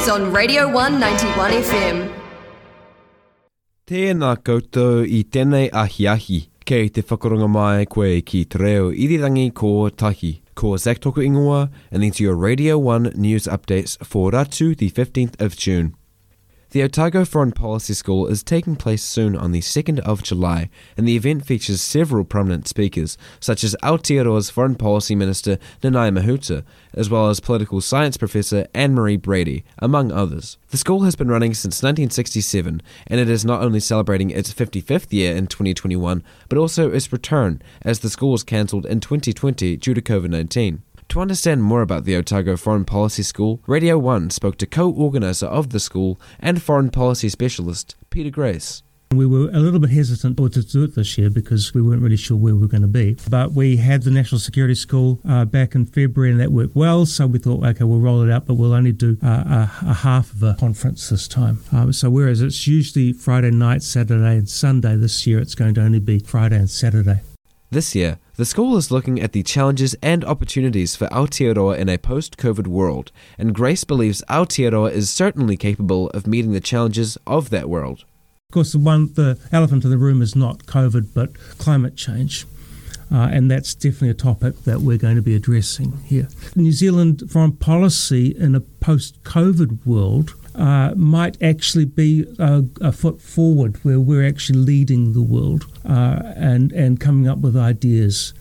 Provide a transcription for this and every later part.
news on Radio 191 FM. Tēnā koutou i tēnei ahiahi. Kei te whakaronga mai koe ki te reo irirangi ko tahi. Ko Zach Toku Ingoa, and are your Radio 1 news updates for Ratu, the 15th of June. The Otago Foreign Policy School is taking place soon on the 2nd of July, and the event features several prominent speakers, such as Aotearoa's Foreign Policy Minister Nanaia Mahuta, as well as political science professor Anne Marie Brady, among others. The school has been running since 1967, and it is not only celebrating its 55th year in 2021, but also its return, as the school was cancelled in 2020 due to COVID 19. To understand more about the Otago Foreign Policy School, Radio 1 spoke to co organiser of the school and foreign policy specialist Peter Grace. We were a little bit hesitant to do it this year because we weren't really sure where we were going to be. But we had the National Security School uh, back in February and that worked well. So we thought, okay, we'll roll it out, but we'll only do uh, a, a, half of a conference this time. Um, so whereas it's usually Friday night, Saturday, and Sunday, this year it's going to only be Friday and Saturday. This year, the school is looking at the challenges and opportunities for Aotearoa in a post-COVID world, and Grace believes Aotearoa is certainly capable of meeting the challenges of that world. Of course, the one, the elephant in the room is not COVID, but climate change. Uh, and that's definitely a topic that we're going to be addressing here. New Zealand foreign policy in a post COVID world uh, might actually be a, a, foot forward where we're actually leading the world uh, and, and coming up with ideas.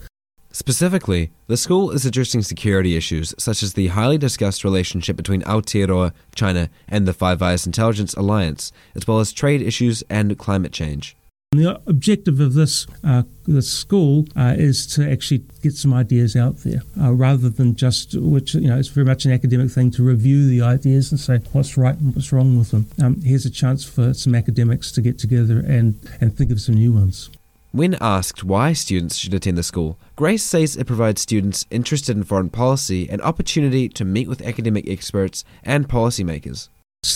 Specifically, the school is addressing security issues such as the highly discussed relationship between Aotearoa, China, and the Five Eyes Intelligence Alliance, as well as trade issues and climate change. The objective of this uh, this school uh, is to actually get some ideas out there, uh, rather than just which you know it's very much an academic thing to review the ideas and say what's right and what's wrong with them. Um, here's a chance for some academics to get together and and think of some new ones. When asked why students should attend the school, Grace says it provides students interested in foreign policy an opportunity to meet with academic experts and policymakers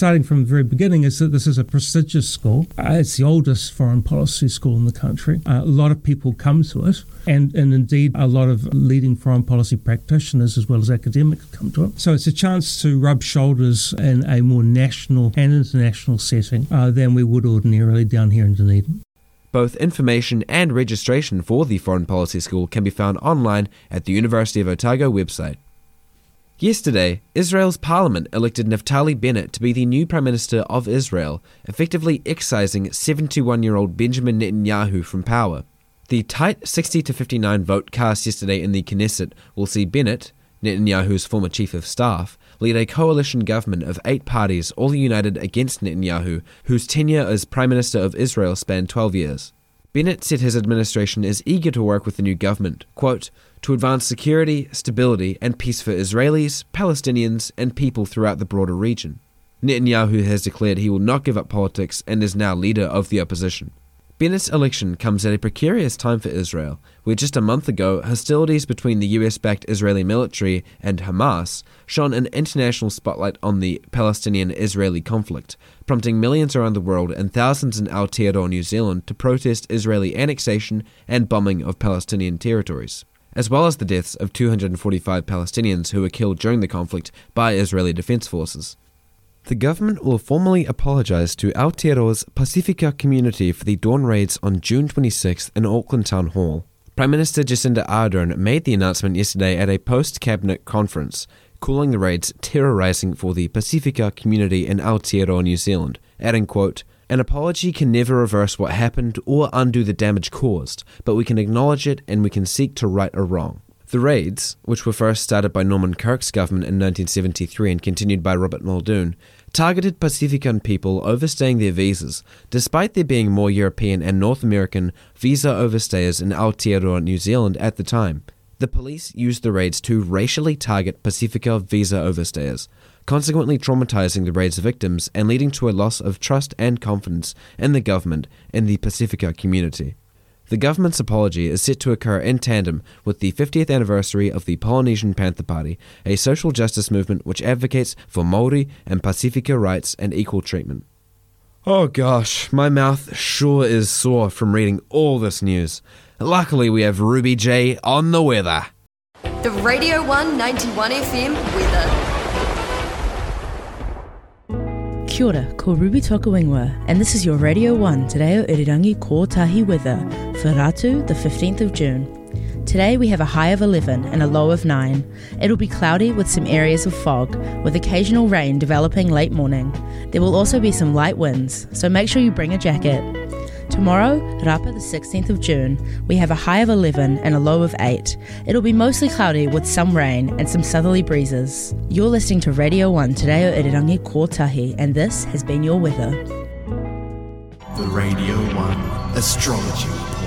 starting from the very beginning is that this is a prestigious school. Uh, it's the oldest foreign policy school in the country. Uh, a lot of people come to it, and, and indeed a lot of leading foreign policy practitioners as well as academics come to it. So it's a chance to rub shoulders in a more national and international setting uh, than we would ordinarily down here in Dunedin. Both information and registration for the Foreign Policy School can be found online at the University of Otago website. Yesterday, Israel's parliament elected Naftali Bennett to be the new Prime Minister of Israel, effectively excising 71 year old Benjamin Netanyahu from power. The tight 60 to 59 vote cast yesterday in the Knesset will see Bennett, Netanyahu's former chief of staff, lead a coalition government of eight parties all united against Netanyahu, whose tenure as Prime Minister of Israel spanned 12 years. Bennett said his administration is eager to work with the new government, quote, to advance security, stability, and peace for Israelis, Palestinians, and people throughout the broader region. Netanyahu has declared he will not give up politics and is now leader of the opposition. Bennett's election comes at a precarious time for Israel, where just a month ago hostilities between the US backed Israeli military and Hamas shone an international spotlight on the Palestinian Israeli conflict, prompting millions around the world and thousands in Aotearoa, New Zealand, to protest Israeli annexation and bombing of Palestinian territories, as well as the deaths of 245 Palestinians who were killed during the conflict by Israeli defense forces. The government will formally apologise to Aotearoa's Pacifica community for the dawn raids on June 26th in Auckland Town Hall. Prime Minister Jacinda Ardern made the announcement yesterday at a post cabinet conference, calling the raids terrorising for the Pacifica community in Aotearoa, New Zealand, adding, quote, an apology can never reverse what happened or undo the damage caused, but we can acknowledge it and we can seek to right a wrong. The raids, which were first started by Norman Kirk's government in 1973 and continued by Robert Muldoon, targeted Pacifican people overstaying their visas, despite there being more European and North American visa overstayers in Aotearoa, New Zealand at the time. The police used the raids to racially target Pacifica visa overstayers, consequently traumatizing the raid's victims and leading to a loss of trust and confidence in the government and the Pacifica community. The government's apology is set to occur in tandem with the 50th anniversary of the Polynesian Panther Party, a social justice movement which advocates for Maori and Pacifica rights and equal treatment. Oh gosh, my mouth sure is sore from reading all this news. Luckily, we have Ruby J on the weather. The Radio 191 FM weather. Kia ora, ko Ruby Tokawingwa, and this is your Radio 1 Te Reo Irirangi Kotahi weather for Ratu, the 15th of June. Today we have a high of 11 and a low of 9. It'll be cloudy with some areas of fog, with occasional rain developing late morning. There will also be some light winds, so make sure you bring a jacket. Tomorrow, Rapa the 16th of June, we have a high of 11 and a low of 8. It'll be mostly cloudy with some rain and some southerly breezes. You're listening to Radio 1 Te Reo Irirangi Kotahi, and this has been your weather. The Radio 1 Astrology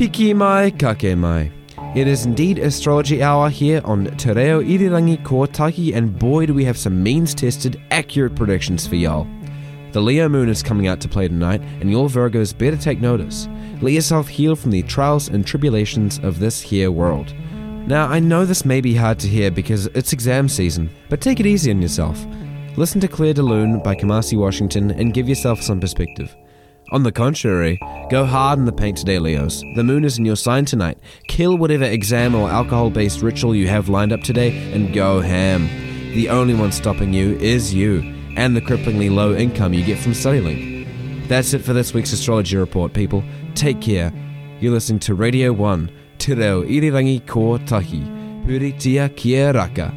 Report. Piki mai, kake mai. It is indeed astrology hour here on Te Reo Irirangi Kotahi, and boy do we have some means-tested, accurate predictions for y'all. The Leo moon is coming out to play tonight, and your Virgos better take notice. Let yourself heal from the trials and tribulations of this here world. Now, I know this may be hard to hear because it's exam season, but take it easy on yourself. Listen to Clair de Lune by Kamasi Washington and give yourself some perspective. On the contrary, go hard in the paint today, Leos. The moon is in your sign tonight. Kill whatever exam or alcohol based ritual you have lined up today and go ham. The only one stopping you is you and the cripplingly low income you get from StudyLink. That's it for this week's astrology report, people. Take care. You're listening to Radio 1, Te Reo Irirangi Ko Tahi, Puri Tia Kia Raka.